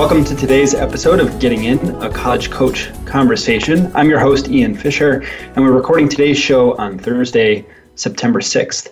Welcome to today's episode of Getting In, a college coach conversation. I'm your host, Ian Fisher, and we're recording today's show on Thursday, September 6th.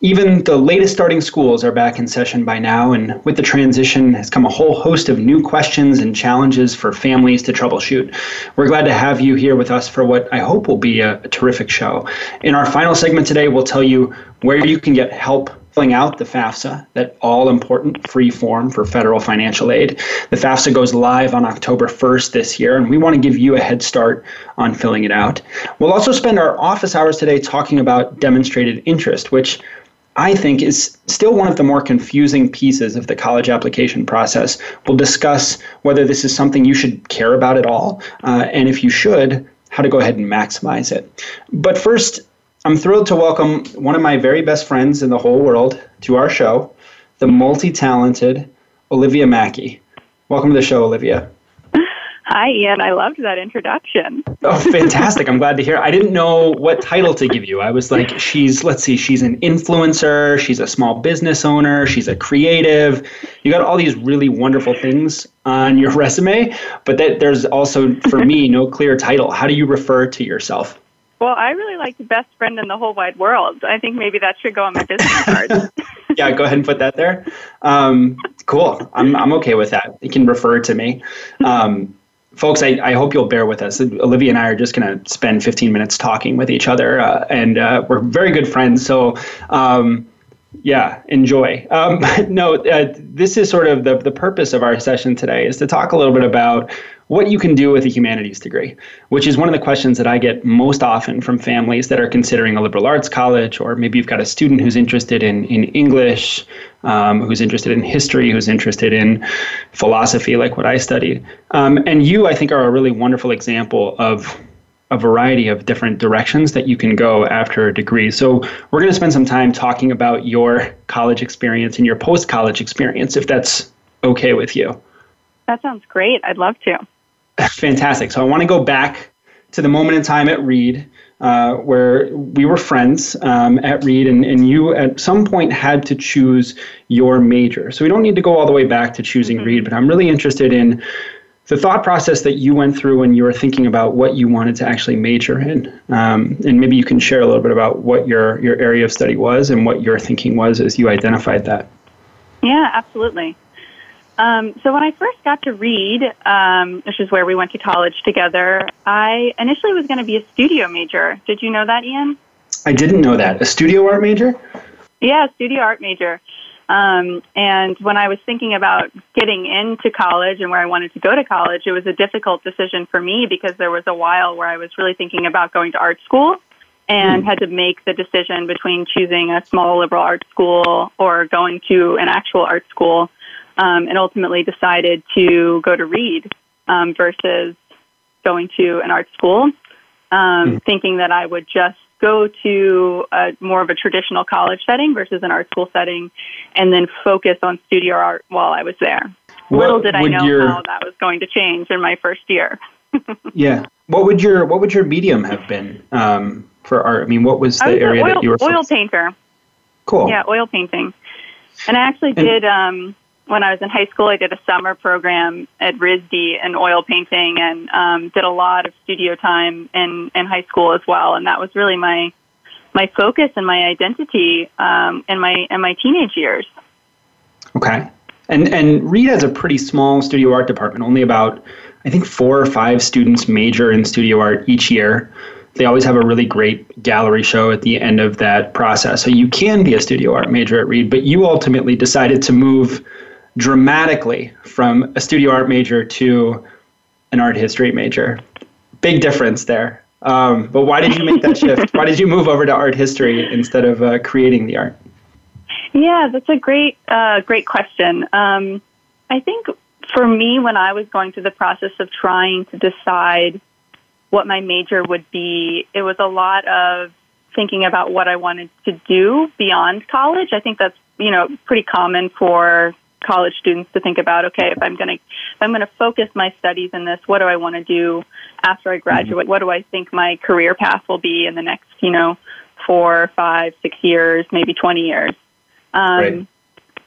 Even the latest starting schools are back in session by now, and with the transition has come a whole host of new questions and challenges for families to troubleshoot. We're glad to have you here with us for what I hope will be a, a terrific show. In our final segment today, we'll tell you where you can get help filling out the FAFSA, that all important free form for federal financial aid. The FAFSA goes live on October 1st this year, and we want to give you a head start on filling it out. We'll also spend our office hours today talking about demonstrated interest, which I think is still one of the more confusing pieces of the college application process. We'll discuss whether this is something you should care about at all, uh, and if you should, how to go ahead and maximize it. But first, I'm thrilled to welcome one of my very best friends in the whole world to our show, the multi talented Olivia Mackey. Welcome to the show, Olivia. Hi, Ian. I loved that introduction. Oh, fantastic. I'm glad to hear. I didn't know what title to give you. I was like, she's, let's see, she's an influencer, she's a small business owner, she's a creative. You got all these really wonderful things on your resume, but that there's also, for me, no clear title. How do you refer to yourself? Well, I really like the best friend in the whole wide world. I think maybe that should go on my business card. yeah, go ahead and put that there. Um, cool. I'm, I'm okay with that. You can refer to me. Um, folks, I, I hope you'll bear with us. Olivia and I are just going to spend 15 minutes talking with each other, uh, and uh, we're very good friends. So, um, yeah, enjoy. Um, no, uh, this is sort of the, the purpose of our session today is to talk a little bit about what you can do with a humanities degree, which is one of the questions that I get most often from families that are considering a liberal arts college, or maybe you've got a student who's interested in, in English, um, who's interested in history, who's interested in philosophy, like what I studied. Um, and you, I think, are a really wonderful example of a variety of different directions that you can go after a degree. So, we're going to spend some time talking about your college experience and your post college experience, if that's okay with you. That sounds great. I'd love to. Fantastic. So I want to go back to the moment in time at Reed uh, where we were friends um, at Reed, and, and you at some point had to choose your major. So we don't need to go all the way back to choosing mm-hmm. Reed, but I'm really interested in the thought process that you went through when you were thinking about what you wanted to actually major in. Um, and maybe you can share a little bit about what your, your area of study was and what your thinking was as you identified that. Yeah, absolutely. Um, so when I first got to Reed, um, which is where we went to college together, I initially was going to be a studio major. Did you know that, Ian? I didn't know that. A studio art major? Yeah, studio art major. Um, and when I was thinking about getting into college and where I wanted to go to college, it was a difficult decision for me because there was a while where I was really thinking about going to art school and mm. had to make the decision between choosing a small liberal arts school or going to an actual art school um, and ultimately decided to go to Reed um, versus going to an art school, um, mm. thinking that I would just go to a, more of a traditional college setting versus an art school setting, and then focus on studio art while I was there. What Little did I know your, how that was going to change in my first year. yeah. What would your What would your medium have been um, for art? I mean, what was the was area oil, that you were? Oil painter. Cool. Yeah, oil painting. And I actually and, did um, when I was in high school, I did a summer program at RISD in oil painting and um, did a lot of studio time in, in high school as well. And that was really my my focus and my identity um, in my in my teenage years. Okay, and and Reed has a pretty small studio art department. Only about I think four or five students major in studio art each year. They always have a really great gallery show at the end of that process. So you can be a studio art major at Reed, but you ultimately decided to move dramatically from a studio art major to an art history major. Big difference there. Um, but why did you make that shift? Why did you move over to art history instead of uh, creating the art? Yeah, that's a great, uh, great question. Um, I think for me, when I was going through the process of trying to decide what my major would be, it was a lot of thinking about what I wanted to do beyond college. I think that's you know pretty common for college students to think about. Okay, if I'm going to if I'm going to focus my studies in this, what do I want to do after I graduate? Mm-hmm. What do I think my career path will be in the next you know four, five, six years, maybe twenty years? Um, right.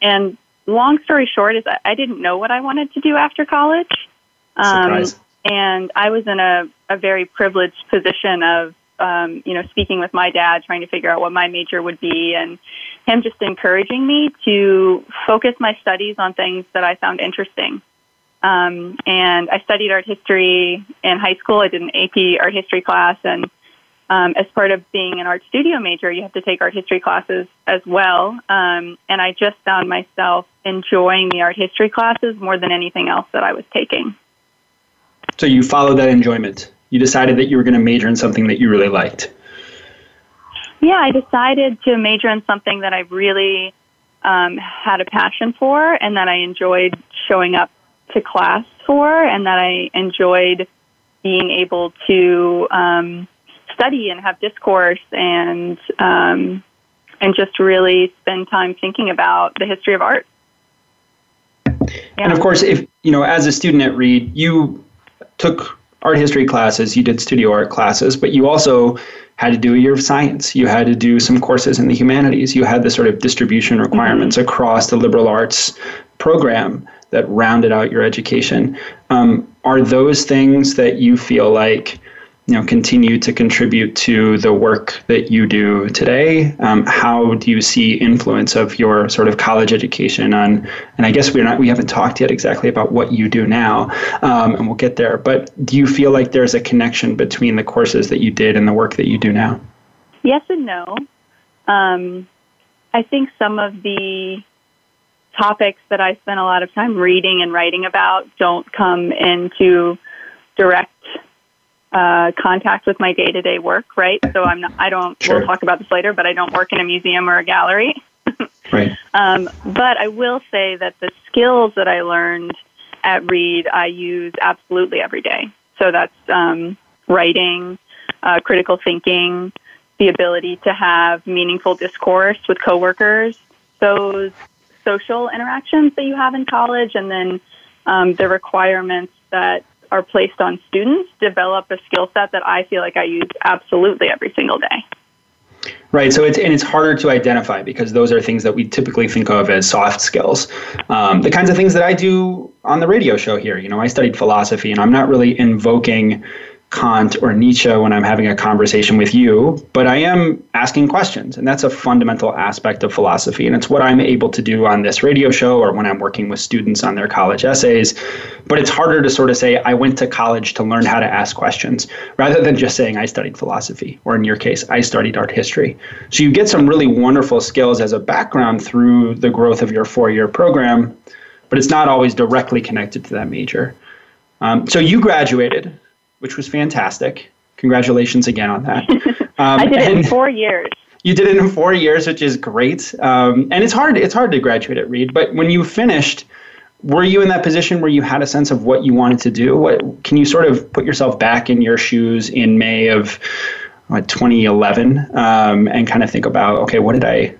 And long story short is I didn't know what I wanted to do after college. Um, and I was in a, a very privileged position of, um, you know, speaking with my dad, trying to figure out what my major would be, and him just encouraging me to focus my studies on things that I found interesting. Um, and I studied art history in high school. I did an AP art history class, and um, as part of being an art studio major, you have to take art history classes as well. Um, and I just found myself enjoying the art history classes more than anything else that I was taking. So you followed that enjoyment. You decided that you were going to major in something that you really liked. Yeah, I decided to major in something that I really um, had a passion for and that I enjoyed showing up to class for and that I enjoyed being able to um, study and have discourse and um, and just really spend time thinking about the history of art. Yeah. And of course, if you know, as a student at Reed, you took art history classes, you did studio art classes, but you also had to do a year of science. You had to do some courses in the humanities. You had the sort of distribution requirements mm-hmm. across the liberal arts program that rounded out your education. Um, are those things that you feel like you know continue to contribute to the work that you do today? Um, how do you see influence of your sort of college education? On and i guess we're not we haven't talked yet exactly about what you do now um, and we'll get there. But do you feel like there's a connection between the courses that you did and the work that you do now? Yes and no. Um, i think some of the topics that i spent a lot of time reading and writing about don't come into direct uh, contact with my day to day work, right? So I'm not, I don't, sure. we'll talk about this later, but I don't work in a museum or a gallery. right. Um, but I will say that the skills that I learned at Reed, I use absolutely every day. So that's um, writing, uh, critical thinking, the ability to have meaningful discourse with coworkers, those social interactions that you have in college, and then um, the requirements that are placed on students develop a skill set that I feel like I use absolutely every single day. Right. So it's and it's harder to identify because those are things that we typically think of as soft skills. Um, the kinds of things that I do on the radio show here. You know, I studied philosophy, and I'm not really invoking Kant or Nietzsche when I'm having a conversation with you, but I am asking questions. And that's a fundamental aspect of philosophy. And it's what I'm able to do on this radio show or when I'm working with students on their college essays. But it's harder to sort of say, I went to college to learn how to ask questions, rather than just saying, I studied philosophy, or in your case, I studied art history. So you get some really wonderful skills as a background through the growth of your four year program, but it's not always directly connected to that major. Um, so you graduated which was fantastic. Congratulations again on that. Um, I did it in four years. You did it in four years, which is great. Um, and it's hard. It's hard to graduate at Reed. But when you finished, were you in that position where you had a sense of what you wanted to do? What can you sort of put yourself back in your shoes in May of what, 2011 um, and kind of think about okay, what did I,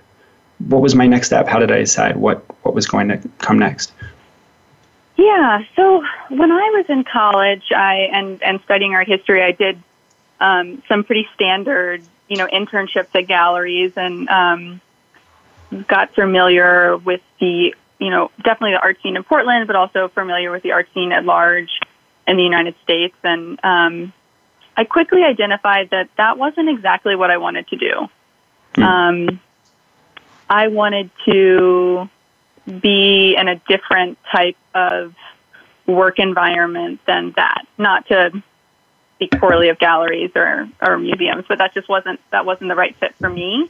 what was my next step? How did I decide what what was going to come next? Yeah. So when I was in college, I and and studying art history, I did um, some pretty standard, you know, internships at galleries and um, got familiar with the, you know, definitely the art scene in Portland, but also familiar with the art scene at large in the United States. And um, I quickly identified that that wasn't exactly what I wanted to do. Hmm. Um, I wanted to be in a different type of work environment than that. Not to speak poorly of galleries or, or museums, but that just wasn't that wasn't the right fit for me.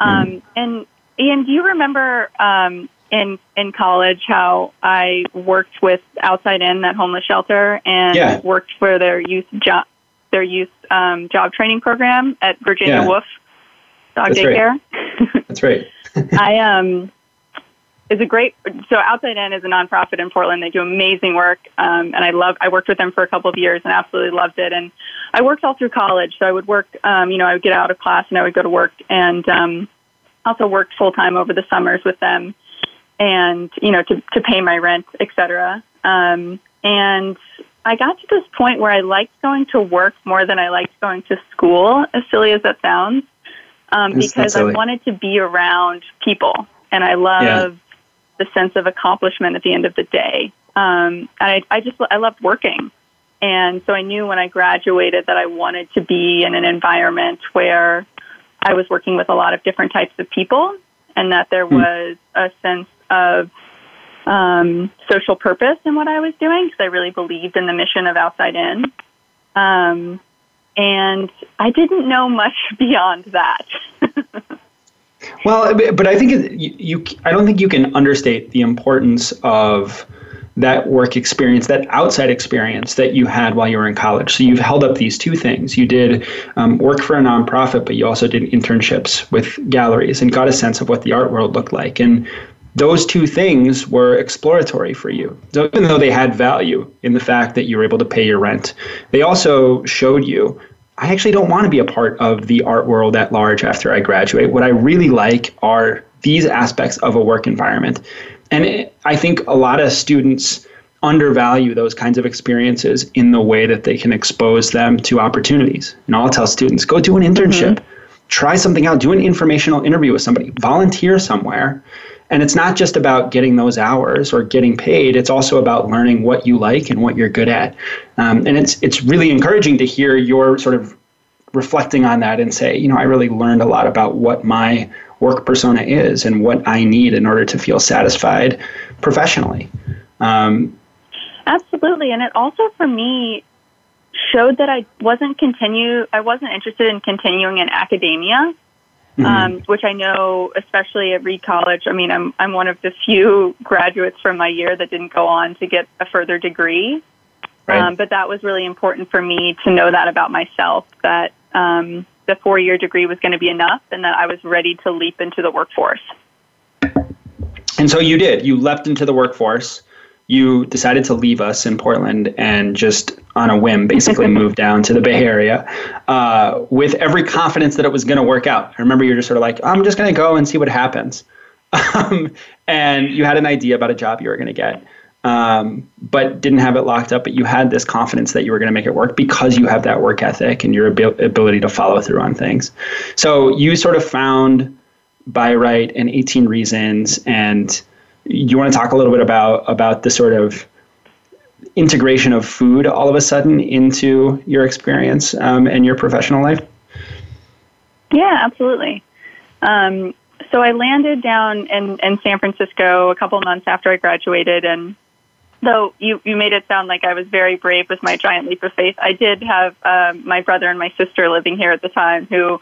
Um, mm. and Ian, do you remember um, in in college how I worked with Outside In, that homeless shelter, and yeah. worked for their youth job their youth um, job training program at Virginia yeah. Woof Dog That's Daycare. Right. That's right. I um is a great. So Outside In is a nonprofit in Portland. They do amazing work, um, and I love. I worked with them for a couple of years and absolutely loved it. And I worked all through college, so I would work. Um, you know, I would get out of class and I would go to work, and um, also worked full time over the summers with them, and you know, to to pay my rent, etc. Um, and I got to this point where I liked going to work more than I liked going to school, as silly as that sounds, um, because I wanted to be around people, and I love. The sense of accomplishment at the end of the day. Um, and I, I just I loved working, and so I knew when I graduated that I wanted to be in an environment where I was working with a lot of different types of people, and that there hmm. was a sense of um, social purpose in what I was doing because I really believed in the mission of Outside In. Um, and I didn't know much beyond that. well, but I think you, you, I don't think you can understate the importance of that work experience, that outside experience that you had while you were in college. So you've held up these two things. You did um, work for a nonprofit, but you also did internships with galleries and got a sense of what the art world looked like. And those two things were exploratory for you. So even though they had value in the fact that you were able to pay your rent, they also showed you I actually don't want to be a part of the art world at large after I graduate. What I really like are these aspects of a work environment. And it, I think a lot of students undervalue those kinds of experiences in the way that they can expose them to opportunities. And I'll tell students go do an internship, mm-hmm. try something out, do an informational interview with somebody, volunteer somewhere and it's not just about getting those hours or getting paid. It's also about learning what you like and what you're good at. Um, and it's it's really encouraging to hear your sort of reflecting on that and say, you know, I really learned a lot about what my work persona is and what I need in order to feel satisfied professionally. Um, Absolutely, and it also for me showed that I wasn't continue. I wasn't interested in continuing in academia. Mm-hmm. Um, which I know, especially at Reed College. I mean, I'm I'm one of the few graduates from my year that didn't go on to get a further degree. Right. Um, but that was really important for me to know that about myself that um, the four year degree was going to be enough, and that I was ready to leap into the workforce. And so you did. You leapt into the workforce you decided to leave us in Portland and just on a whim basically moved down to the Bay Area uh, with every confidence that it was going to work out. I remember you're just sort of like, I'm just going to go and see what happens. Um, and you had an idea about a job you were going to get, um, but didn't have it locked up. But you had this confidence that you were going to make it work because you have that work ethic and your ab- ability to follow through on things. So you sort of found Bi-Rite and 18 Reasons and you want to talk a little bit about about the sort of integration of food all of a sudden into your experience um, and your professional life? Yeah, absolutely. Um, so I landed down in, in San Francisco a couple months after I graduated, and though you, you made it sound like I was very brave with my giant leap of faith, I did have um, my brother and my sister living here at the time who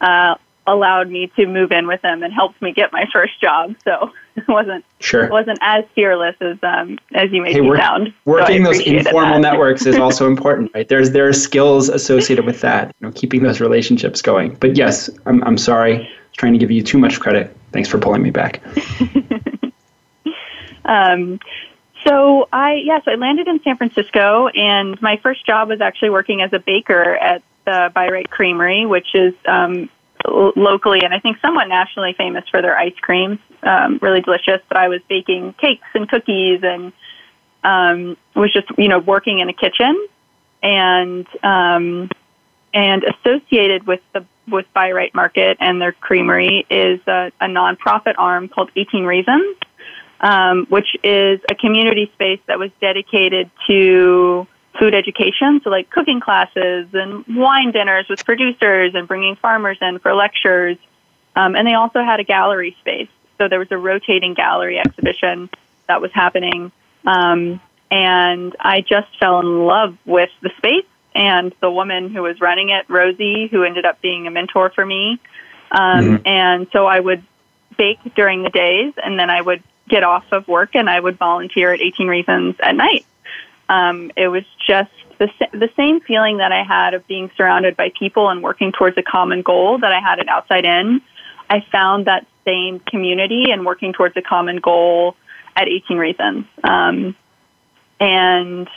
uh, allowed me to move in with them and helped me get my first job. So wasn't sure wasn't as fearless as um, as you made hey, me work, sound. Working so those informal that. networks is also important, right? There's there are skills associated with that. You know, keeping those relationships going. But yes, I'm I'm sorry, I was trying to give you too much credit. Thanks for pulling me back. um, so I yeah, so I landed in San Francisco, and my first job was actually working as a baker at the Bi-Rite Creamery, which is um, locally and I think somewhat nationally famous for their ice creams. Um, really delicious. But I was baking cakes and cookies and um, was just you know working in a kitchen and um, and associated with the with Bi-Rite Market and their creamery is a, a nonprofit arm called 18 Reasons, um, which is a community space that was dedicated to food education, so like cooking classes and wine dinners with producers and bringing farmers in for lectures. Um, and they also had a gallery space. So there was a rotating gallery exhibition that was happening. Um, and I just fell in love with the space and the woman who was running it, Rosie, who ended up being a mentor for me. Um, mm-hmm. And so I would bake during the days and then I would get off of work and I would volunteer at 18 Reasons at night. Um, it was just the, the same feeling that I had of being surrounded by people and working towards a common goal that I had at Outside In. I found that same community and working towards a common goal at 18 Reasons. Um, and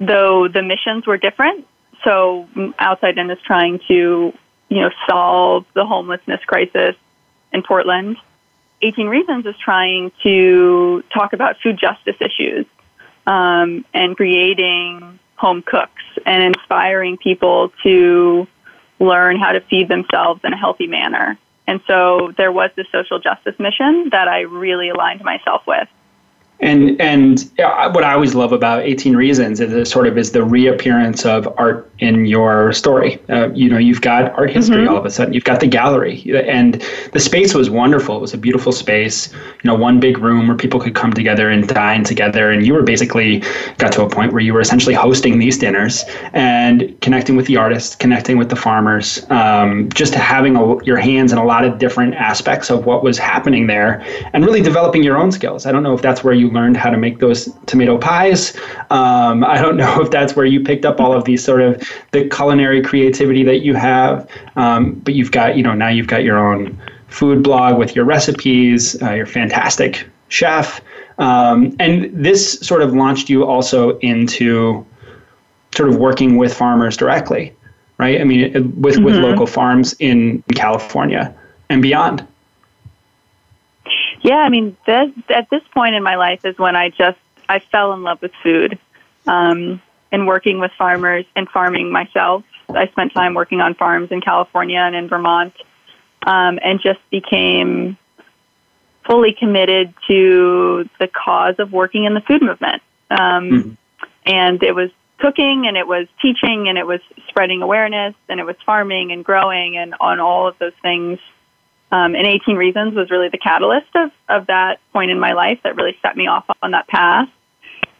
though the missions were different, so Outside In is trying to, you know, solve the homelessness crisis in Portland. 18 Reasons is trying to talk about food justice issues um, and creating home cooks and inspiring people to learn how to feed themselves in a healthy manner. And so there was this social justice mission that I really aligned myself with. And and what I always love about 18 Reasons is it sort of is the reappearance of art in your story. Uh, you know, you've got art history mm-hmm. all of a sudden. You've got the gallery, and the space was wonderful. It was a beautiful space. You know, one big room where people could come together and dine together. And you were basically got to a point where you were essentially hosting these dinners and connecting with the artists, connecting with the farmers, um, just having a, your hands in a lot of different aspects of what was happening there, and really developing your own skills. I don't know if that's where you you learned how to make those tomato pies. Um, I don't know if that's where you picked up all of these sort of the culinary creativity that you have, um, but you've got, you know, now you've got your own food blog with your recipes. Uh, you're fantastic chef. Um, and this sort of launched you also into sort of working with farmers directly, right? I mean, with, mm-hmm. with local farms in California and beyond. Yeah, I mean, this, at this point in my life is when I just I fell in love with food, um, and working with farmers and farming myself. I spent time working on farms in California and in Vermont, um, and just became fully committed to the cause of working in the food movement. Um, mm-hmm. And it was cooking, and it was teaching, and it was spreading awareness, and it was farming and growing, and on all of those things um, and 18 Reasons was really the catalyst of, of that point in my life that really set me off on that path.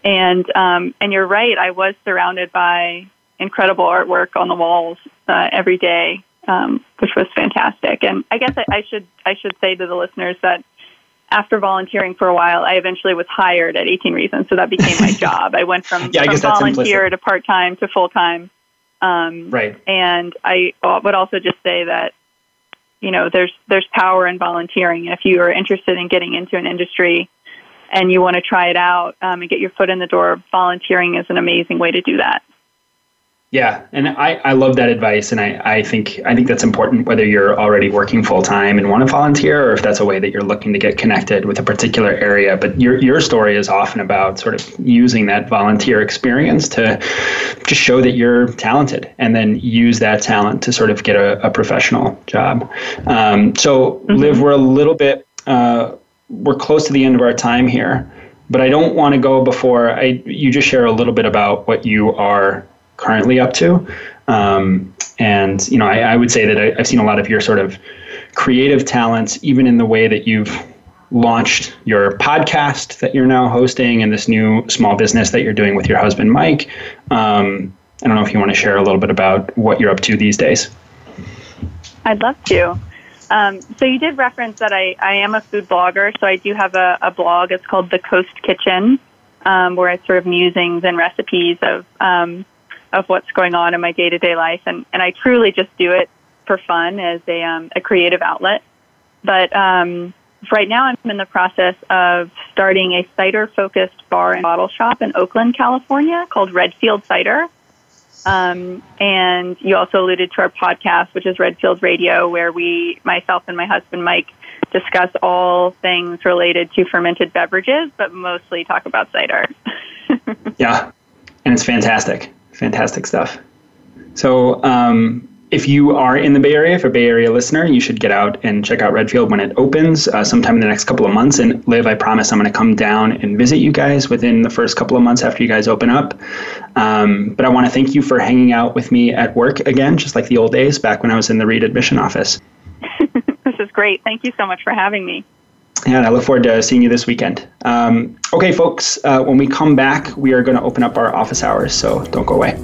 And um, and you're right, I was surrounded by incredible artwork on the walls uh, every day, um, which was fantastic. And I guess I, I should I should say to the listeners that after volunteering for a while, I eventually was hired at 18 Reasons, so that became my job. I went from, yeah, from volunteer to part time to full time. Um, right. And I would also just say that you know there's there's power in volunteering. If you are interested in getting into an industry and you want to try it out um, and get your foot in the door, volunteering is an amazing way to do that. Yeah, and I, I love that advice, and I, I think I think that's important whether you're already working full time and want to volunteer, or if that's a way that you're looking to get connected with a particular area. But your your story is often about sort of using that volunteer experience to just show that you're talented, and then use that talent to sort of get a, a professional job. Um, so, mm-hmm. Liv, we're a little bit uh, we're close to the end of our time here, but I don't want to go before I you just share a little bit about what you are currently up to. Um, and you know, I, I would say that I, I've seen a lot of your sort of creative talents, even in the way that you've launched your podcast that you're now hosting and this new small business that you're doing with your husband Mike. Um, I don't know if you want to share a little bit about what you're up to these days. I'd love to. Um, so you did reference that I, I am a food blogger, so I do have a, a blog. It's called The Coast Kitchen, um, where it's sort of musings and recipes of um, of what's going on in my day to day life, and and I truly just do it for fun as a um, a creative outlet. But um, right now, I'm in the process of starting a cider focused bar and bottle shop in Oakland, California, called Redfield Cider. Um, and you also alluded to our podcast, which is Redfield Radio, where we, myself and my husband Mike, discuss all things related to fermented beverages, but mostly talk about cider. yeah, and it's fantastic fantastic stuff. So, um, if you are in the Bay Area, if a Bay Area listener, you should get out and check out Redfield when it opens uh, sometime in the next couple of months. And Liv, I promise I'm going to come down and visit you guys within the first couple of months after you guys open up. Um, but I want to thank you for hanging out with me at work again, just like the old days back when I was in the Reed admission office. this is great. Thank you so much for having me. And I look forward to seeing you this weekend. Um, okay, folks, uh, when we come back, we are going to open up our office hours, so don't go away.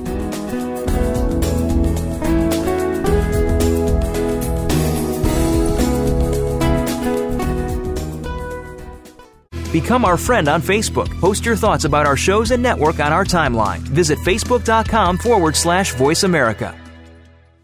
Become our friend on Facebook. Post your thoughts about our shows and network on our timeline. Visit facebook.com forward slash voice America.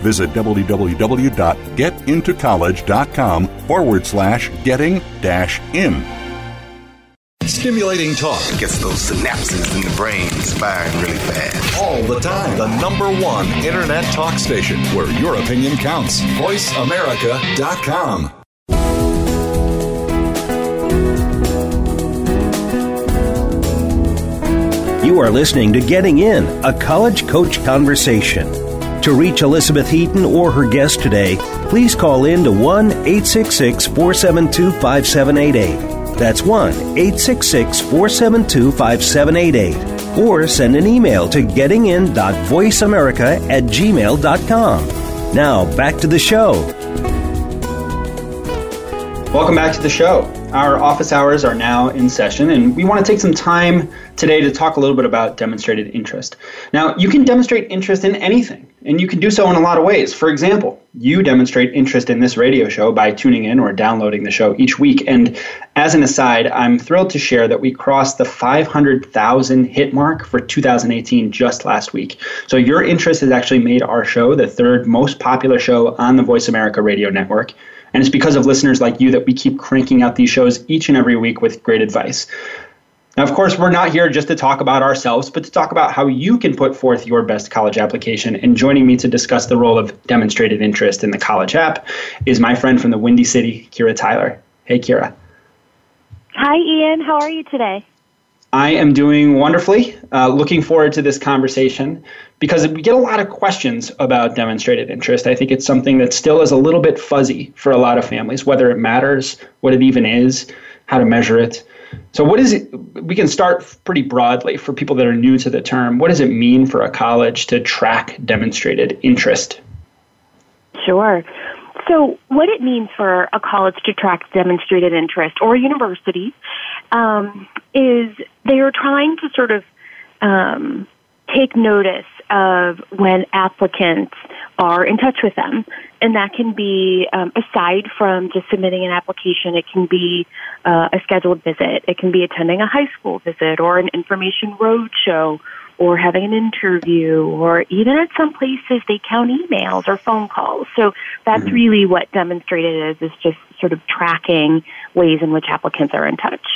Visit www.getintocollege.com forward slash getting dash in. Stimulating talk. It gets those synapses in the brain firing really fast. All the time. The number one internet talk station where your opinion counts. VoiceAmerica.com. You are listening to Getting In, a college coach conversation. To reach Elizabeth Heaton or her guest today, please call in to 1 866 472 5788. That's 1 866 472 5788. Or send an email to gettingin.voiceamerica at gmail.com. Now, back to the show. Welcome back to the show. Our office hours are now in session, and we want to take some time today to talk a little bit about demonstrated interest. Now, you can demonstrate interest in anything, and you can do so in a lot of ways. For example, you demonstrate interest in this radio show by tuning in or downloading the show each week. And as an aside, I'm thrilled to share that we crossed the 500,000 hit mark for 2018 just last week. So, your interest has actually made our show the third most popular show on the Voice America radio network. And it's because of listeners like you that we keep cranking out these shows each and every week with great advice. Now, of course, we're not here just to talk about ourselves, but to talk about how you can put forth your best college application. And joining me to discuss the role of demonstrated interest in the college app is my friend from the Windy City, Kira Tyler. Hey, Kira. Hi, Ian. How are you today? I am doing wonderfully. Uh, looking forward to this conversation because we get a lot of questions about demonstrated interest. I think it's something that still is a little bit fuzzy for a lot of families, whether it matters, what it even is, how to measure it. So, what is it? We can start pretty broadly for people that are new to the term. What does it mean for a college to track demonstrated interest? Sure. So, what it means for a college to track demonstrated interest or a university um, is they are trying to sort of um, take notice of when applicants are in touch with them. And that can be, um, aside from just submitting an application, it can be uh, a scheduled visit. It can be attending a high school visit or an information roadshow or having an interview or even at some places they count emails or phone calls. So that's mm-hmm. really what demonstrated is, is just sort of tracking ways in which applicants are in touch.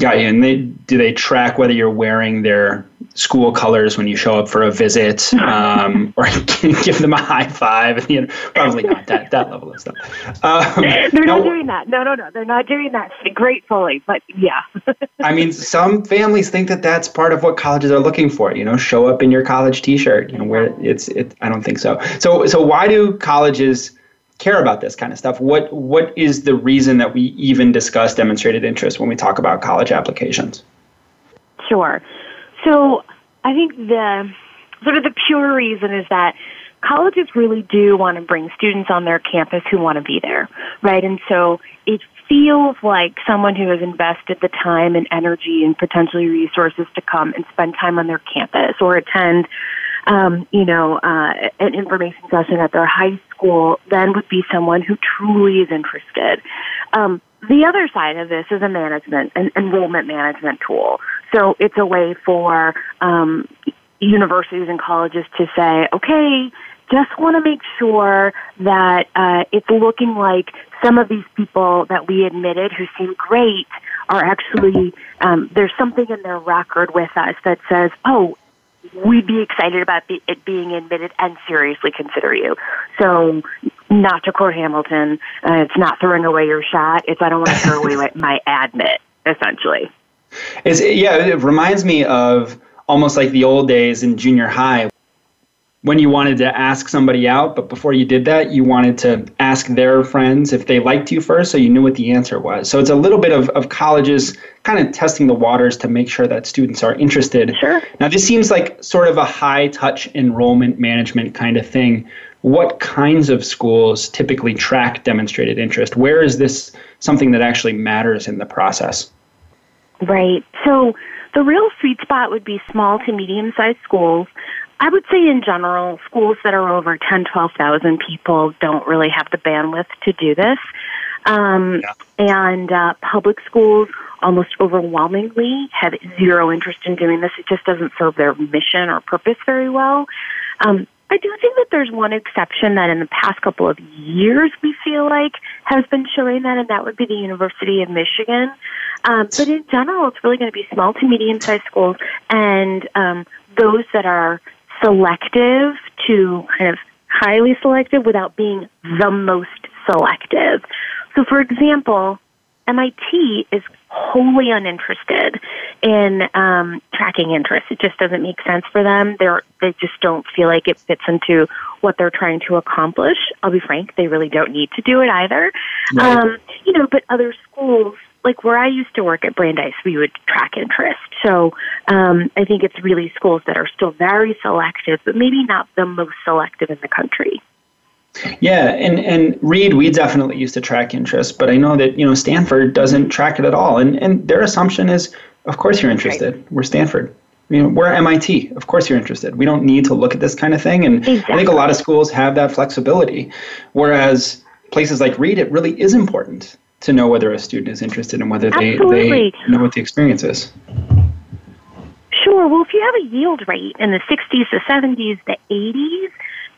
Got you. And they do they track whether you're wearing their school colors when you show up for a visit, um, or give them a high five? You know, probably not that that level of stuff. Um, they're now, not doing that. No, no, no. They're not doing that gratefully, but yeah. I mean, some families think that that's part of what colleges are looking for. You know, show up in your college T-shirt. You know, where it's it. I don't think so. So so why do colleges? Care about this kind of stuff. What what is the reason that we even discuss demonstrated interest when we talk about college applications? Sure. So I think the sort of the pure reason is that colleges really do want to bring students on their campus who want to be there, right? And so it feels like someone who has invested the time and energy and potentially resources to come and spend time on their campus or attend um, you know, uh, an information session at their high school, then would be someone who truly is interested. Um, the other side of this is a management, an enrollment management tool. So it's a way for um, universities and colleges to say, okay, just want to make sure that uh, it's looking like some of these people that we admitted who seem great are actually um, there's something in their record with us that says, oh, we'd be excited about be, it being admitted and seriously consider you. So, not to quote Hamilton, uh, it's not throwing away your shot. It's I don't want to throw away my admit. essentially. It's, yeah, it reminds me of almost like the old days in junior high when you wanted to ask somebody out, but before you did that, you wanted to ask their friends if they liked you first so you knew what the answer was. So it's a little bit of, of colleges kind of testing the waters to make sure that students are interested. Sure. Now, this seems like sort of a high touch enrollment management kind of thing. What kinds of schools typically track demonstrated interest? Where is this something that actually matters in the process? Right. So the real sweet spot would be small to medium sized schools I would say in general, schools that are over 10, 12,000 people don't really have the bandwidth to do this. Um, yeah. And uh, public schools almost overwhelmingly have zero interest in doing this. It just doesn't serve their mission or purpose very well. Um, I do think that there's one exception that in the past couple of years we feel like has been showing that, and that would be the University of Michigan. Um, but in general, it's really going to be small to medium sized schools and um, those that are selective to kind of highly selective without being the most selective. So, for example, MIT is wholly uninterested in um, tracking interest. It just doesn't make sense for them. They're they just don't feel like it fits into what they're trying to accomplish. I'll be frank; they really don't need to do it either. Right. Um, you know, but other schools like where I used to work at Brandeis, we would track interest. So um, I think it's really schools that are still very selective, but maybe not the most selective in the country. Yeah, and and Reed, we definitely used to track interest, but I know that you know Stanford doesn't track it at all, and and their assumption is, of course you're interested. Right. We're Stanford. You know, we're MIT. Of course you're interested. We don't need to look at this kind of thing, and exactly. I think a lot of schools have that flexibility, whereas places like Reed, it really is important to know whether a student is interested and whether they, they know what the experience is. Sure. Well, if you have a yield rate in the 60s, the 70s, the 80s,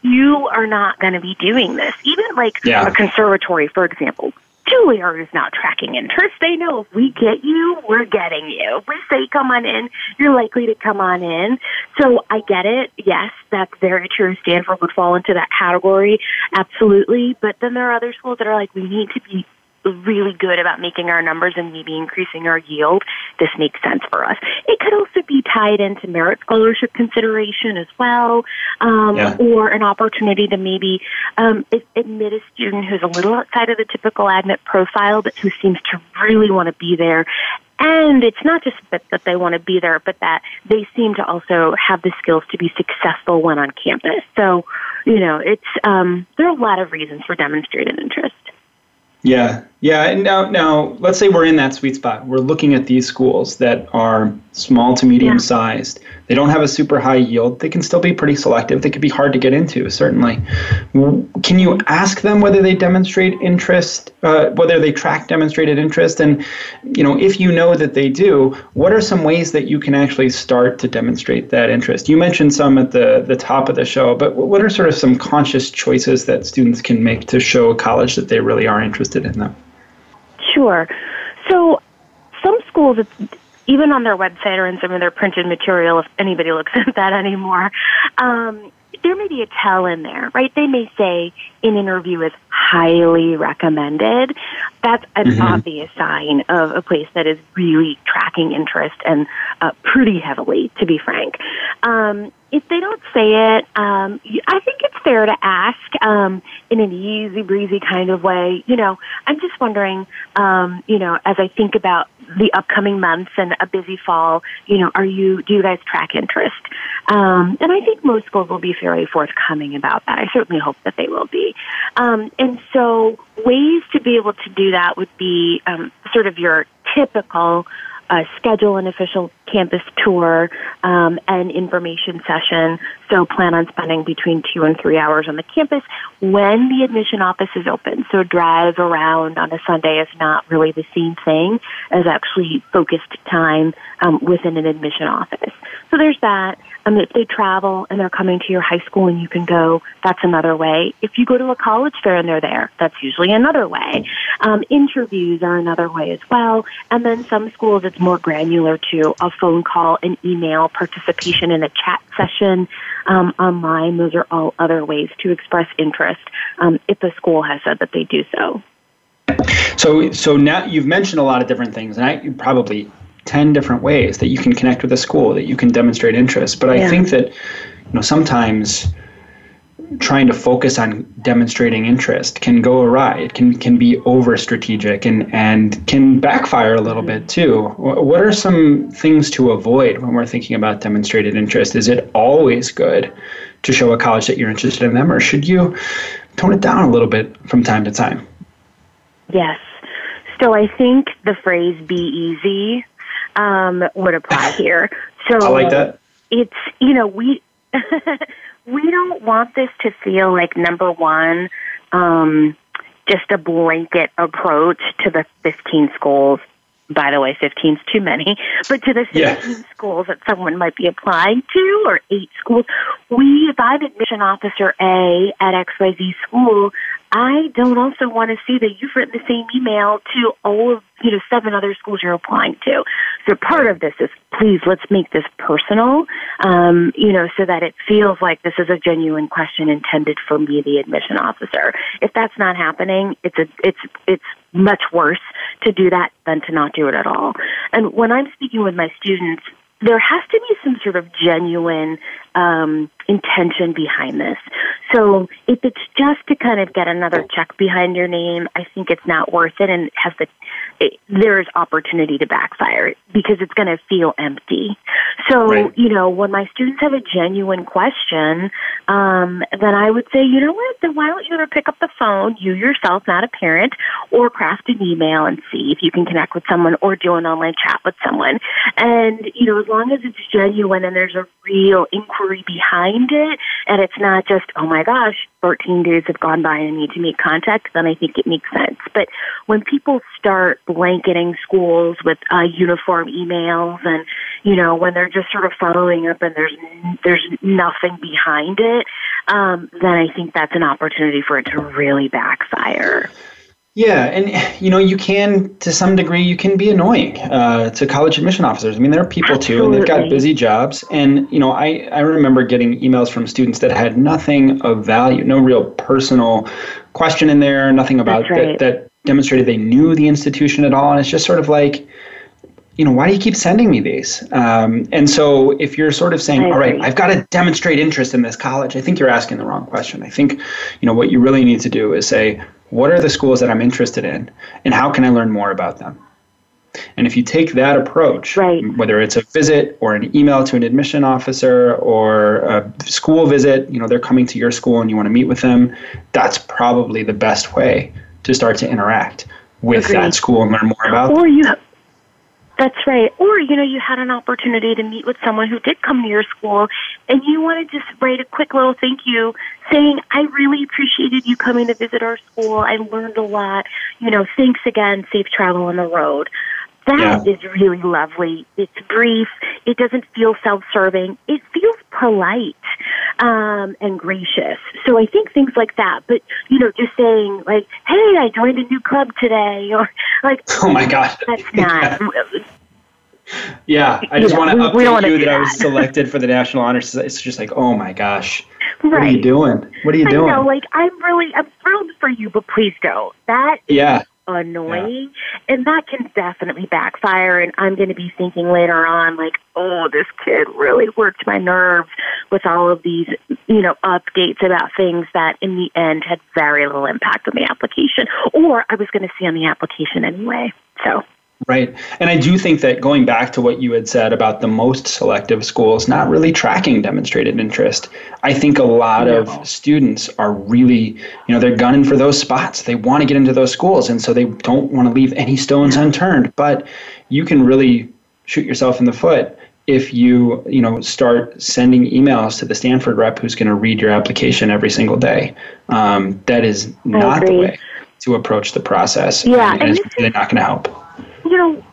you are not going to be doing this. Even like yeah. a conservatory, for example. Juilliard is not tracking interest. They know if we get you, we're getting you. If we say come on in, you're likely to come on in. So I get it. Yes, that's very true. Stanford would fall into that category. Absolutely. But then there are other schools that are like, we need to be really good about making our numbers and maybe increasing our yield, this makes sense for us. It could also be tied into merit scholarship consideration as well, um, yeah. or an opportunity to maybe um, admit a student who's a little outside of the typical admit profile, but who seems to really want to be there. And it's not just that, that they want to be there, but that they seem to also have the skills to be successful when on campus. So, you know, it's um, there are a lot of reasons for demonstrated interest. Yeah, yeah. And now, now let's say we're in that sweet spot. We're looking at these schools that are small to medium yeah. sized. They don't have a super high yield. They can still be pretty selective. They could be hard to get into, certainly. Can you ask them whether they demonstrate interest, uh, whether they track demonstrated interest? And, you know, if you know that they do, what are some ways that you can actually start to demonstrate that interest? You mentioned some at the, the top of the show, but what are sort of some conscious choices that students can make to show a college that they really are interested in them? Sure. So some schools, even on their website or in some of their printed material, if anybody looks at that anymore, um, there may be a tell in there, right? They may say an interview is highly recommended. That's an mm-hmm. obvious sign of a place that is really tracking interest and uh, pretty heavily, to be frank. Um, if they don't say it, um, I think it's fair to ask um, in an easy breezy kind of way. You know, I'm just wondering, um, you know, as I think about the upcoming months and a busy fall, you know, are you do you guys track interest? Um, and I think most schools will be fairly forthcoming about that. I certainly hope that they will be. Um, and so, ways to be able to do that would be um, sort of your typical uh, schedule an official campus tour um, and information session. So plan on spending between two and three hours on the campus when the admission office is open. So drive around on a Sunday is not really the same thing as actually focused time um, within an admission office. So there's that. Um, if they travel and they're coming to your high school and you can go, that's another way. If you go to a college fair and they're there, that's usually another way. Um, interviews are another way as well. And then some schools it's more granular to a phone call, an email, participation in a chat session um, online. Those are all other ways to express interest um, if the school has said that they do so. So, so now you've mentioned a lot of different things, and I probably 10 different ways that you can connect with a school, that you can demonstrate interest. But I think that, you know, sometimes trying to focus on demonstrating interest can go awry. It can can be over strategic and and can backfire a little bit too. What are some things to avoid when we're thinking about demonstrated interest? Is it always good to show a college that you're interested in them, or should you tone it down a little bit from time to time? Yes. So I think the phrase "be easy" um, would apply here. So I like that. It's you know we we don't want this to feel like number one, um, just a blanket approach to the 15 schools. By the way, 15 is too many, but to the 15 yeah. schools that someone might be applying to, or eight schools. We, if I'm admission officer A at XYZ school, I don't also want to see that you've written the same email to all of you know seven other schools you're applying to. So part of this is please let's make this personal, um, you know, so that it feels like this is a genuine question intended for me, the admission officer. If that's not happening, it's a it's it's much worse to do that than to not do it at all. And when I'm speaking with my students, there has to be some sort of genuine um, intention behind this. So if it's just to kind of get another check behind your name, I think it's not worth it, and has the it, there's opportunity to backfire because it's going to feel empty. So right. you know, when my students have a genuine question, um, then I would say, you know what? Then why don't you ever pick up the phone, you yourself, not a parent, or craft an email and see if you can connect with someone, or do an online chat with someone. And you know, as long as it's genuine and there's a real inquiry behind it, and it's not just, oh my gosh, 14 days have gone by and I need to make contact, then I think it makes sense. But when people start blanketing schools with uh, uniform emails and, you know, when they're just sort of following up and there's, there's nothing behind it, um, then I think that's an opportunity for it to really backfire. Yeah, and you know, you can to some degree you can be annoying uh, to college admission officers. I mean, there are people too, and they've got busy jobs. And you know, I I remember getting emails from students that had nothing of value, no real personal question in there, nothing about right. that that demonstrated they knew the institution at all. And it's just sort of like, you know, why do you keep sending me these? Um, and so if you're sort of saying, all right, I've got to demonstrate interest in this college, I think you're asking the wrong question. I think, you know, what you really need to do is say, what are the schools that I'm interested in, and how can I learn more about them? And if you take that approach, right. whether it's a visit or an email to an admission officer or a school visit, you know, they're coming to your school and you want to meet with them, that's probably the best way to start to interact with Agreed. that school and learn more about or them. you that's right. Or, you know, you had an opportunity to meet with someone who did come to your school and you want to just write a quick little thank you saying, I really appreciated you coming to visit our school. I learned a lot. You know, thanks again. Safe travel on the road. That yeah. is really lovely. It's brief. It doesn't feel self-serving. It feels polite um, and gracious. So I think things like that. But you know, just saying like, "Hey, I joined a new club today," or like, "Oh my god," that's not. yeah, I just want to update you that, that, I was selected for the national honors. It's just like, oh my gosh, right. what are you doing? What are you doing? I know, like I'm really, I'm thrilled for you, but please don't. That yeah annoying yeah. and that can definitely backfire and i'm going to be thinking later on like oh this kid really worked my nerves with all of these you know updates about things that in the end had very little impact on the application or i was going to see on the application anyway so Right. And I do think that going back to what you had said about the most selective schools not really tracking demonstrated interest, I think a lot no. of students are really, you know, they're gunning for those spots. They want to get into those schools. And so they don't want to leave any stones unturned. But you can really shoot yourself in the foot if you, you know, start sending emails to the Stanford rep who's going to read your application every single day. Um, that is not the way to approach the process. Yeah. And, and it's really not going to help you know,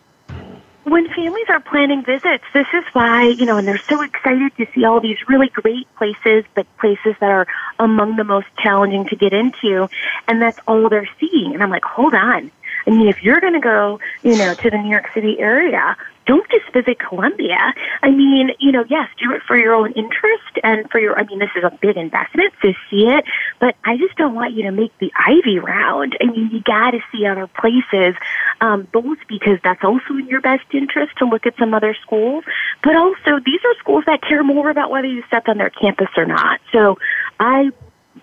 when families are planning visits, this is why, you know, and they're so excited to see all these really great places, but places that are among the most challenging to get into, and that's all they're seeing. And I'm like, hold on. I mean, if you're going to go, you know, to the New York City area, don't just visit Columbia. I mean, you know, yes, do it for your own interest and for your, I mean, this is a big investment, so see it, but I just don't want you to make the Ivy round. I mean, you got to see other places, um, both because that's also in your best interest to look at some other schools, but also these are schools that care more about whether you step on their campus or not. So I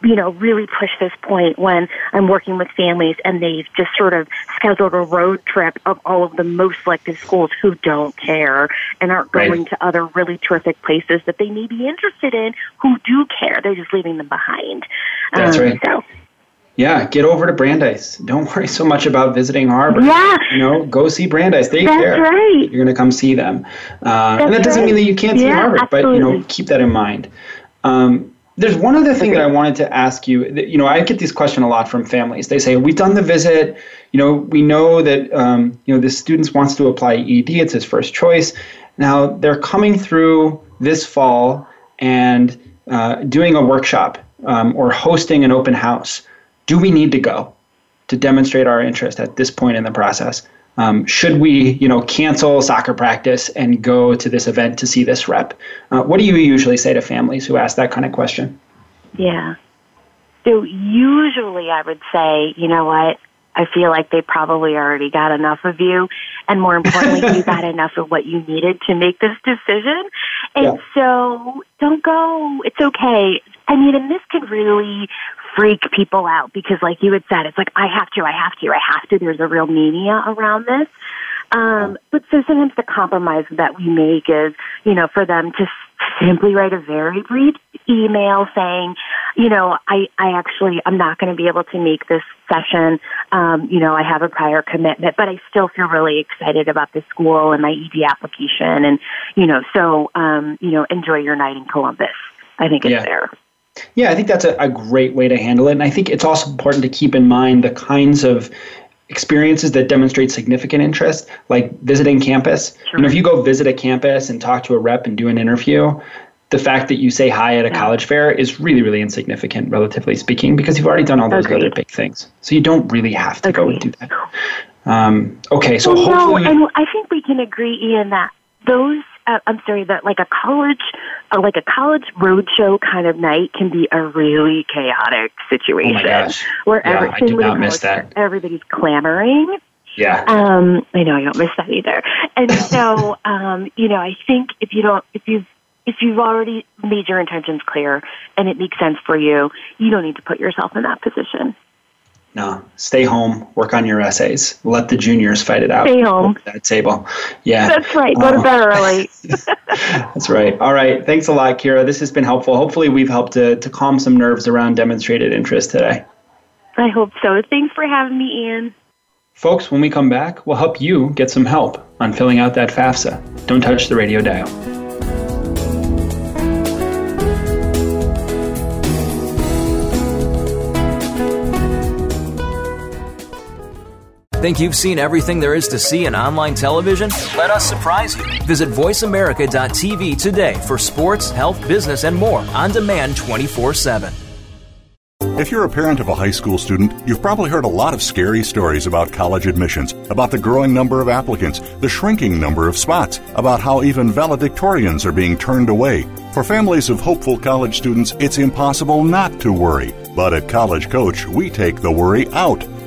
you know, really push this point when I'm working with families and they've just sort of scheduled a road trip of all of the most selective schools who don't care and aren't going right. to other really terrific places that they may be interested in who do care. They're just leaving them behind. That's um, right. So. Yeah, get over to Brandeis. Don't worry so much about visiting Harvard. Yeah. You know, go see Brandeis. They That's care. right. You're going to come see them. Uh, and that doesn't right. mean that you can't see yeah, Harvard, absolutely. but, you know, keep that in mind. Um, there's one other thing that I wanted to ask you. You know, I get this question a lot from families. They say, "We've done the visit. You know, we know that um, you know the student wants to apply ED. It's his first choice. Now they're coming through this fall and uh, doing a workshop um, or hosting an open house. Do we need to go to demonstrate our interest at this point in the process? Um, should we, you know, cancel soccer practice and go to this event to see this rep? Uh, what do you usually say to families who ask that kind of question? Yeah. So usually I would say, you know what? I feel like they probably already got enough of you. And more importantly, you got enough of what you needed to make this decision. And yeah. so don't go. It's okay. I mean, and this could really freak people out because, like you had said, it's like, I have to, I have to, I have to. There's a real mania around this. Um, but so sometimes the compromise that we make is, you know, for them to simply write a very brief email saying, you know, I, I actually, I'm not going to be able to make this session. Um, you know, I have a prior commitment, but I still feel really excited about the school and my ED application. And, you know, so, um, you know, enjoy your night in Columbus. I think it's yeah. there. Yeah, I think that's a, a great way to handle it. And I think it's also important to keep in mind the kinds of experiences that demonstrate significant interest, like visiting campus. Sure. You know, if you go visit a campus and talk to a rep and do an interview, the fact that you say hi at a yeah. college fair is really, really insignificant, relatively speaking, because you've already done all those Agreed. other big things. So you don't really have to Agreed. go and do that. Um, okay, so well, hopefully, no, and I think we can agree, Ian, that those uh, I'm sorry, that like a college, like a college roadshow kind of night can be a really chaotic situation. Oh my gosh. Where yeah, I do not miss that. Everybody's clamoring. Yeah. Um, I know I don't miss that either. And so, um, you know, I think if you don't, if you've if you've already made your intentions clear and it makes sense for you, you don't need to put yourself in that position. No, stay home, work on your essays, let the juniors fight it out. Stay home. That table. Yeah. That's right. Go to bed um, early. That's right. All right. Thanks a lot, Kira. This has been helpful. Hopefully, we've helped to, to calm some nerves around demonstrated interest today. I hope so. Thanks for having me, Ian. Folks, when we come back, we'll help you get some help on filling out that FAFSA. Don't touch the radio dial. Think you've seen everything there is to see in online television? Let us surprise you. Visit VoiceAmerica.tv today for sports, health, business, and more on demand 24 7. If you're a parent of a high school student, you've probably heard a lot of scary stories about college admissions, about the growing number of applicants, the shrinking number of spots, about how even valedictorians are being turned away. For families of hopeful college students, it's impossible not to worry. But at College Coach, we take the worry out.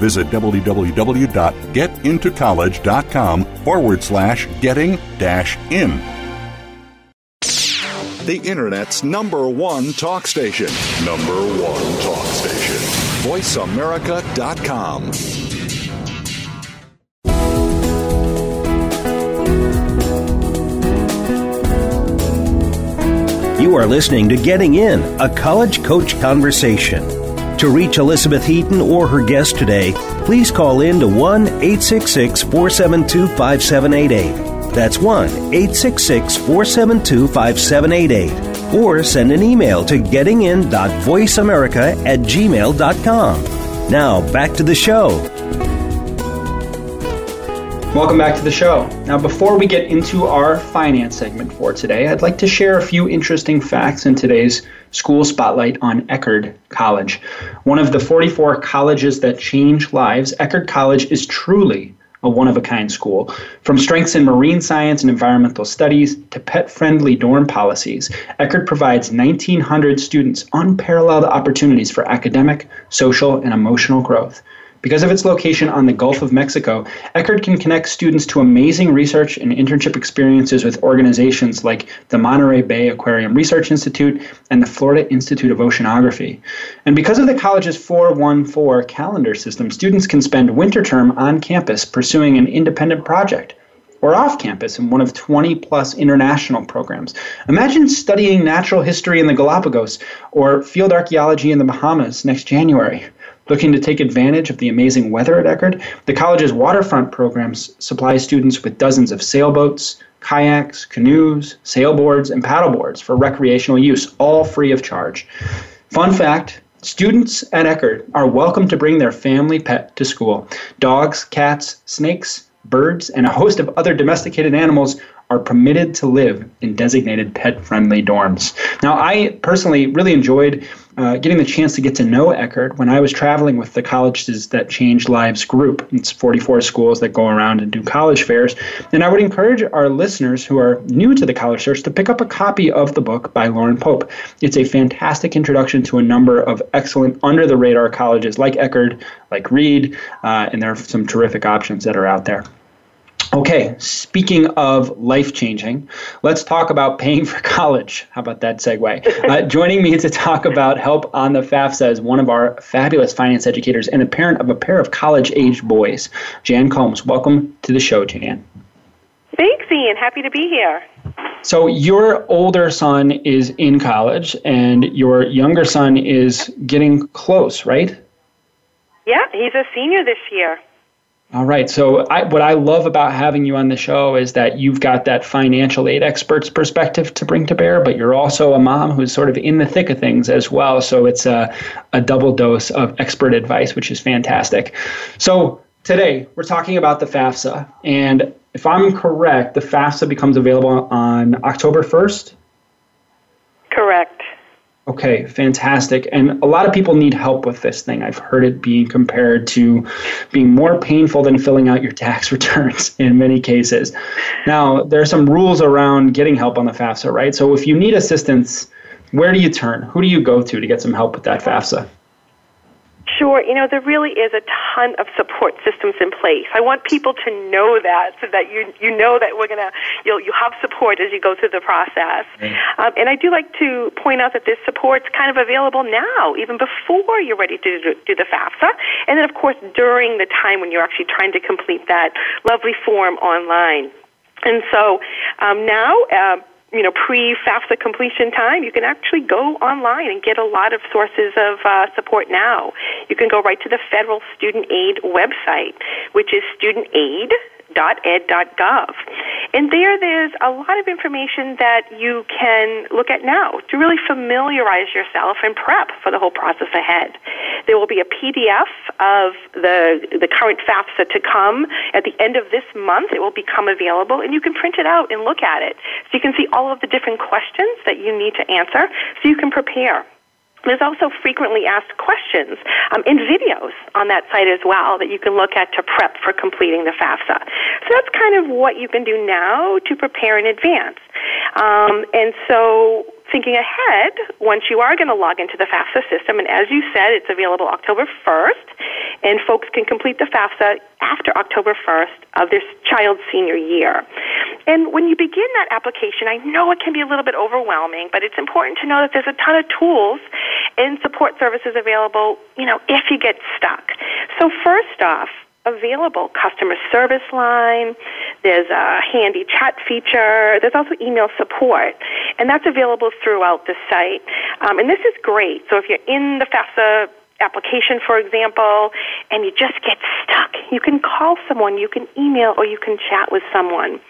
Visit www.getintocollege.com forward slash getting dash in. The Internet's number one talk station. Number one talk station. VoiceAmerica.com. You are listening to Getting In, a college coach conversation. To reach Elizabeth Heaton or her guest today, please call in to 1 866 472 5788. That's 1 866 472 5788. Or send an email to gettingin.voiceamerica at gmail.com. Now, back to the show. Welcome back to the show. Now, before we get into our finance segment for today, I'd like to share a few interesting facts in today's school spotlight on Eckerd College. One of the 44 colleges that change lives, Eckerd College is truly a one of a kind school. From strengths in marine science and environmental studies to pet friendly dorm policies, Eckerd provides 1,900 students unparalleled opportunities for academic, social, and emotional growth. Because of its location on the Gulf of Mexico, Eckerd can connect students to amazing research and internship experiences with organizations like the Monterey Bay Aquarium Research Institute and the Florida Institute of Oceanography. And because of the college's 414 calendar system, students can spend winter term on campus pursuing an independent project or off campus in one of 20 plus international programs. Imagine studying natural history in the Galapagos or field archaeology in the Bahamas next January. Looking to take advantage of the amazing weather at Eckerd, the college's waterfront programs supply students with dozens of sailboats, kayaks, canoes, sailboards, and paddleboards for recreational use, all free of charge. Fun fact students at Eckerd are welcome to bring their family pet to school. Dogs, cats, snakes, birds, and a host of other domesticated animals are permitted to live in designated pet friendly dorms. Now, I personally really enjoyed uh, getting the chance to get to know Eckerd when I was traveling with the Colleges That Change Lives group. It's 44 schools that go around and do college fairs. And I would encourage our listeners who are new to the college search to pick up a copy of the book by Loren Pope. It's a fantastic introduction to a number of excellent under the radar colleges like Eckerd, like Reed, uh, and there are some terrific options that are out there. Okay, speaking of life changing, let's talk about paying for college. How about that segue? Uh, joining me to talk about help on the FAFSA is one of our fabulous finance educators and a parent of a pair of college aged boys, Jan Combs. Welcome to the show, Jan. Thanks, Ian. Happy to be here. So, your older son is in college and your younger son is getting close, right? Yeah, he's a senior this year. All right. So, I, what I love about having you on the show is that you've got that financial aid expert's perspective to bring to bear, but you're also a mom who's sort of in the thick of things as well. So, it's a, a double dose of expert advice, which is fantastic. So, today we're talking about the FAFSA. And if I'm correct, the FAFSA becomes available on October 1st? Correct. Okay, fantastic. And a lot of people need help with this thing. I've heard it being compared to being more painful than filling out your tax returns in many cases. Now, there are some rules around getting help on the FAFSA, right? So if you need assistance, where do you turn? Who do you go to to get some help with that FAFSA? Sure. You know, there really is a ton of support systems in place. I want people to know that so that you you know that we're gonna you'll you have support as you go through the process. Um, and I do like to point out that this support's kind of available now, even before you're ready to do, do the FAFSA, and then of course during the time when you're actually trying to complete that lovely form online. And so um, now, uh, you know, pre-FAFSA completion time, you can actually go online and get a lot of sources of uh, support now. You can go right to the Federal Student Aid website, which is studentaid ed.gov. And there, there's a lot of information that you can look at now to really familiarize yourself and prep for the whole process ahead. There will be a PDF of the, the current FAFSA to come at the end of this month. It will become available, and you can print it out and look at it. So you can see all of the different questions that you need to answer so you can prepare. There's also frequently asked questions um, in videos on that site as well that you can look at to prep for completing the FAFSA. So that's kind of what you can do now to prepare in advance. Um, and so thinking ahead, once you are going to log into the FAFSA system, and as you said, it's available October 1st, and folks can complete the FAFSA after October 1st of their child's senior year. And when you begin that application, I know it can be a little bit overwhelming, but it's important to know that there's a ton of tools and support services available, you know, if you get stuck. So first off, available customer service line. There's a handy chat feature. There's also email support, and that's available throughout the site. Um, and this is great. So if you're in the FAFSA application, for example, and you just get stuck, you can call someone, you can email, or you can chat with someone.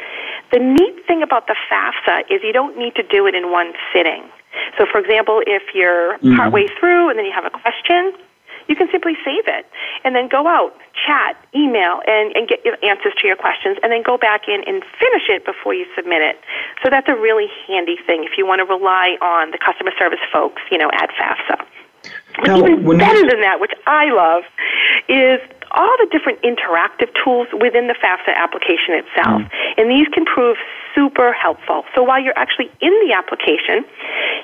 The neat thing about the FAFSA is you don't need to do it in one sitting. So, for example, if you're mm-hmm. partway through and then you have a question, you can simply save it and then go out, chat, email, and, and get answers to your questions, and then go back in and finish it before you submit it. So that's a really handy thing if you want to rely on the customer service folks, you know, at FAFSA. But now, even better than that, which I love, is all the different interactive tools within the FAFSA application itself. Mm. And these can prove super helpful. So while you're actually in the application,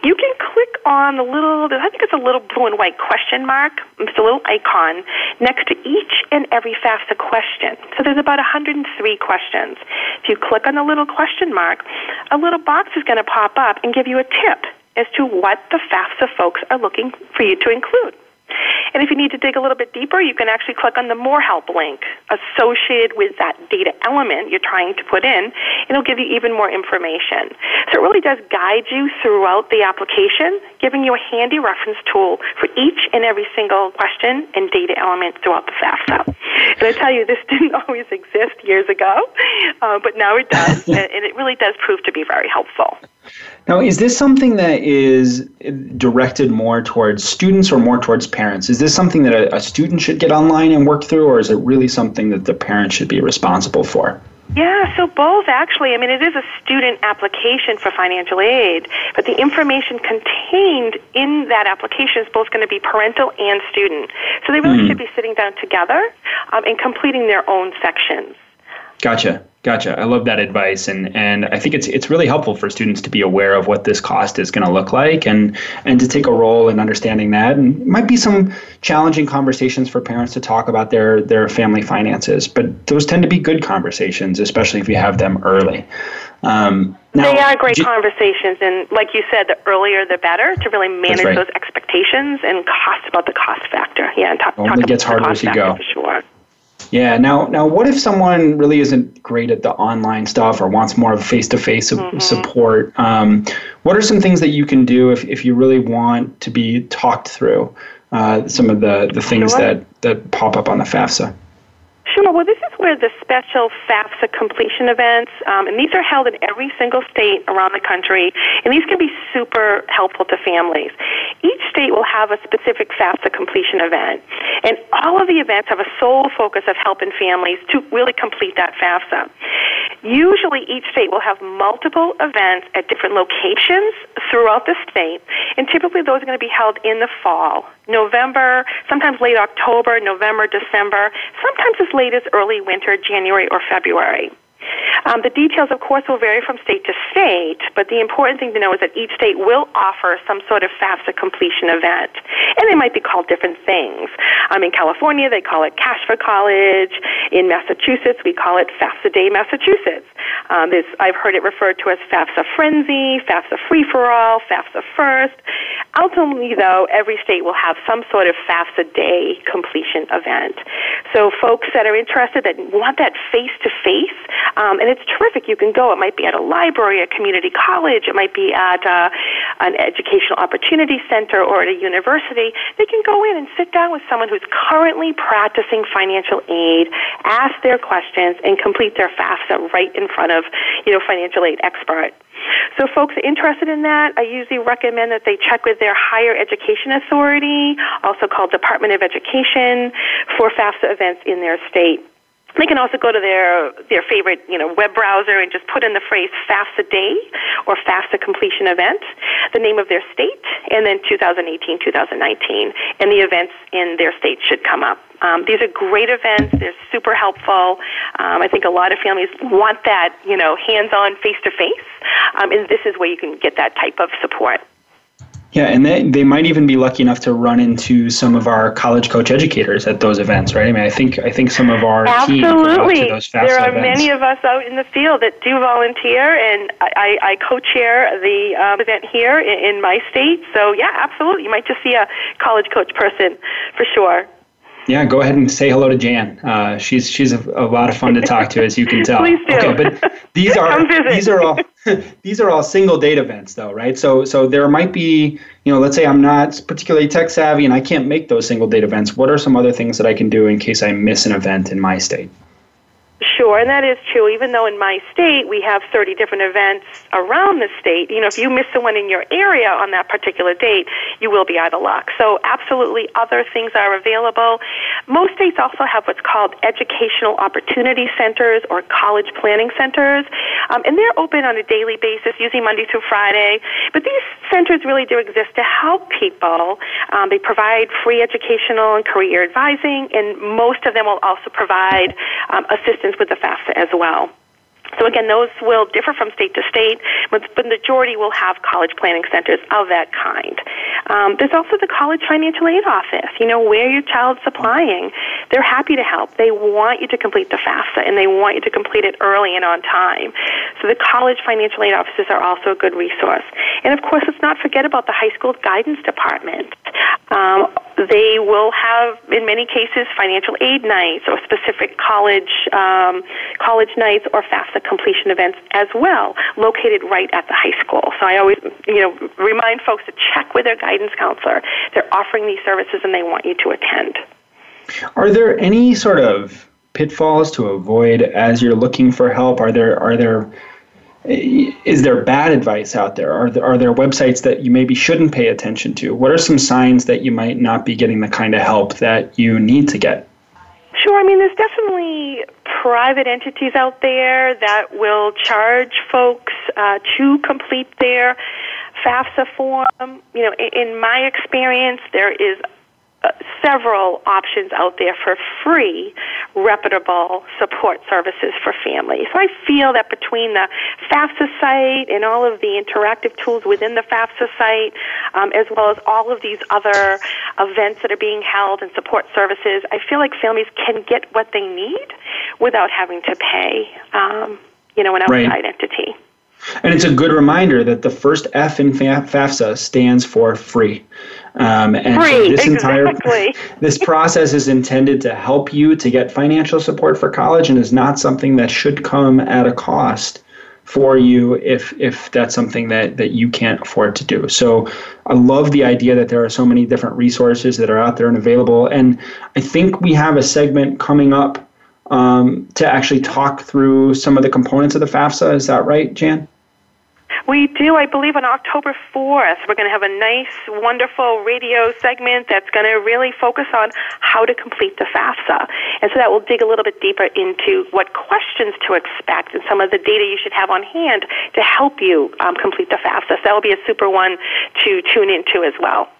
you can click on the little, I think it's a little blue and white question mark, it's a little icon next to each and every FAFSA question. So there's about 103 questions. If you click on the little question mark, a little box is going to pop up and give you a tip as to what the FAFSA folks are looking for you to include. And if you need to dig a little bit deeper, you can actually click on the More Help link associated with that data element you're trying to put in, and it'll give you even more information. So it really does guide you throughout the application, giving you a handy reference tool for each and every single question and data element throughout the FAFSA. And I tell you, this didn't always exist years ago, uh, but now it does, and it really does prove to be very helpful. Now, is this something that is directed more towards students or more towards parents? Is this something that a, a, student should get online and work through, or is it really something that the parent should be responsible for? Yeah, so both actually. I mean, it is a student application for financial aid, but the information contained in that application is both going to be parental and student. So they really mm. should be sitting down together um, and completing their own sections. Gotcha. Gotcha. I love that advice, and and I think it's it's really helpful for students to be aware of what this cost is going to look like, and and to take a role in understanding that. And it might be some challenging conversations for parents to talk about their their family finances, but those tend to be good conversations, especially if you have them early. Um, now, they are great conversations, and like you said, the earlier the better to really manage right. those expectations and cost about the cost factor. Yeah, and talk, it only talk gets harder as you go. For sure. Yeah. Now, now, what if someone really isn't great at the online stuff or wants more of face-to-face mm-hmm. support? Um, what are some things that you can do if, if you really want to be talked through uh, some of the, the things sure. that, that pop up on the FAFSA? Sure. Well, this is where the special FAFSA completion events, um, and these are held in every single state around the country, and these can be super helpful to families. Each state will have a specific FAFSA completion event, and all of the events have a sole focus of helping families to really complete that FAFSA. Usually, each state will have multiple events at different locations throughout the state, and typically those are going to be held in the fall. November, sometimes late October, November, December, sometimes as late as early winter, January or February. Um, the details, of course, will vary from state to state, but the important thing to know is that each state will offer some sort of FAFSA completion event, and they might be called different things. Um, in California, they call it Cash for College. In Massachusetts, we call it FAFSA Day Massachusetts. Um, I've heard it referred to as FAFSA Frenzy, FAFSA Free for All, FAFSA First. Ultimately, though, every state will have some sort of FAFSA Day completion event. So, folks that are interested that want that face to face, um, and it's terrific. You can go. It might be at a library, a community college. It might be at uh, an educational opportunity center or at a university. They can go in and sit down with someone who's currently practicing financial aid, ask their questions, and complete their FAFSA right in front of you know financial aid expert. So, folks interested in that, I usually recommend that they check with their higher education authority, also called Department of Education, for FAFSA events in their state. They can also go to their their favorite you know web browser and just put in the phrase FAFSA Day or FAFSA Completion Event, the name of their state, and then 2018, 2019, and the events in their state should come up. Um, these are great events. They're super helpful. Um, I think a lot of families want that, you know, hands-on, face-to-face, um, and this is where you can get that type of support. Yeah, and they, they might even be lucky enough to run into some of our college coach educators at those events, right? I mean, I think I think some of our absolutely team there are events. many of us out in the field that do volunteer, and I, I co-chair the um, event here in, in my state. So yeah, absolutely, you might just see a college coach person for sure. Yeah, go ahead and say hello to Jan. Uh, she's she's a, a, lot of fun to talk to, as you can tell. Please do. Okay, but these are these are all these are all single date events, though, right? So so there might be, you know, let's say I'm not particularly tech savvy and I can't make those single date events. What are some other things that I can do in case I miss an event in my state? Sure, and that is true. Even though in my state we have 30 different events around the state, you know, if you miss the one in your area on that particular date, you will be out of luck. So, absolutely, other things are available. Most states also have what's called educational opportunity centers or college planning centers, um, and they're open on a daily basis, usually Monday through Friday. But these centers really do exist to help people. Um, they provide free educational and career advising, and most of them will also provide um, assistance with the FAFSA as well. So again, those will differ from state to state, but the majority will have college planning centers of that kind. Um, there's also the college financial aid office. You know where your child's applying, they're happy to help. They want you to complete the FAFSA, and they want you to complete it early and on time. So the college financial aid offices are also a good resource. And of course, let's not forget about the high school guidance department. Um, they will have, in many cases, financial aid nights or specific college um, college nights or FAFSA completion events as well, located right at the high school. So I always, you know, remind folks to check with their guidance counselor. They're offering these services and they want you to attend. Are there any sort of pitfalls to avoid as you're looking for help? Are there are there is there bad advice out there? Are there, are there websites that you maybe shouldn't pay attention to? What are some signs that you might not be getting the kind of help that you need to get? Sure. I mean, there's definitely private entities out there that will charge folks uh, to complete their FAFSA form. You know, in my experience, there is several options out there for free, reputable support services for families. So I feel that between the FAFSA site and all of the interactive tools within the FAFSA site, um, as well as all of these other events that are being held and support services, I feel like families can get what they need without having to pay, um, you know, an outside right. entity. And it's a good reminder that the first F in FAFSA stands for free. Um, and free, this entire this process is intended to help you to get financial support for college and is not something that should come at a cost for you if if that's something that that you can't afford to do. So I love the idea that there are so many different resources that are out there and available. And I think we have a segment coming up um, to actually talk through some of the components of the FAFSA. Is that right, Jan? We do, I believe, on October 4th. We're going to have a nice, wonderful radio segment that's going to really focus on how to complete the FAFSA. And so that will dig a little bit deeper into what questions to expect and some of the data you should have on hand to help you um, complete the FAFSA. So that will be a super one to tune into as well.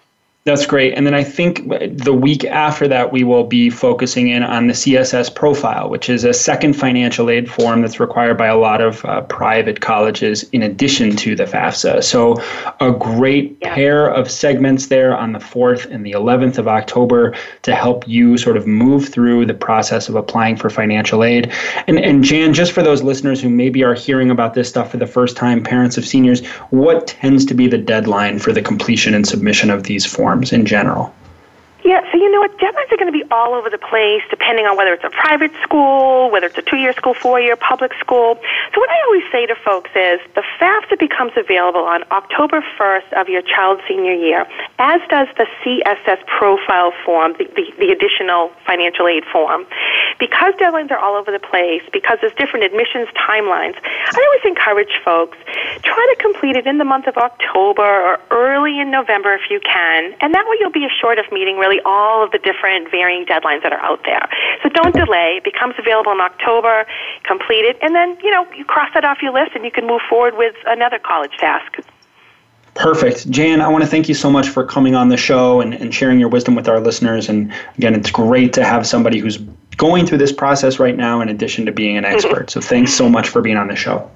That's great. And then I think the week after that, we will be focusing in on the CSS profile, which is a second financial aid form that's required by a lot of uh, private colleges in addition to the FAFSA. So, a great yeah. pair of segments there on the 4th and the 11th of October to help you sort of move through the process of applying for financial aid. And, and Jan, just for those listeners who maybe are hearing about this stuff for the first time, parents of seniors, what tends to be the deadline for the completion and submission of these forms? In general? Yeah, so you know what? Deadlines are going to be all over the place depending on whether it's a private school, whether it's a two year school, four year public school. So, what I always say to folks is the FAFSA becomes available on October 1st of your child's senior year, as does the CSS profile form, the, the, the additional financial aid form. Because deadlines are all over the place, because there's different admissions timelines, I always encourage folks try to complete it in the month of October or early in November if you can, and that way you'll be assured of meeting really all of the different varying deadlines that are out there. So don't delay. It becomes available in October, complete it, and then, you know, you cross that off your list and you can move forward with another college task. Perfect. Jan, I want to thank you so much for coming on the show and, and sharing your wisdom with our listeners. And again, it's great to have somebody who's going through this process right now in addition to being an expert. so thanks so much for being on the show.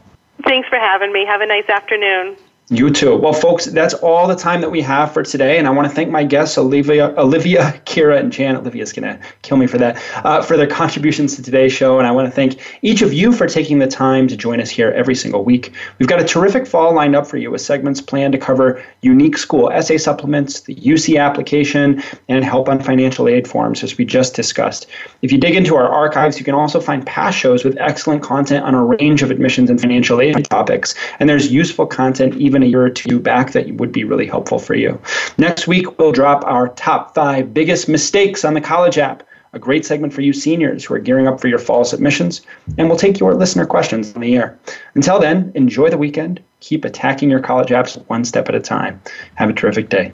Thanks for having me. Have a nice afternoon. You too. Well, folks, that's all the time that we have for today, and I want to thank my guests, Olivia, Olivia, Kira, and Jan. Olivia's gonna kill me for that, uh, for their contributions to today's show, and I want to thank each of you for taking the time to join us here every single week. We've got a terrific fall lined up for you with segments planned to cover unique school essay supplements, the UC application, and help on financial aid forms, as we just discussed. If you dig into our archives, you can also find past shows with excellent content on a range of admissions and financial aid topics, and there's useful content even a year or two back that would be really helpful for you. Next week, we'll drop our top five biggest mistakes on the college app. a great segment for you seniors who are gearing up for your fall submissions, and we'll take your listener questions on the air. Until then, enjoy the weekend. Keep attacking your college apps one step at a time. Have a terrific day.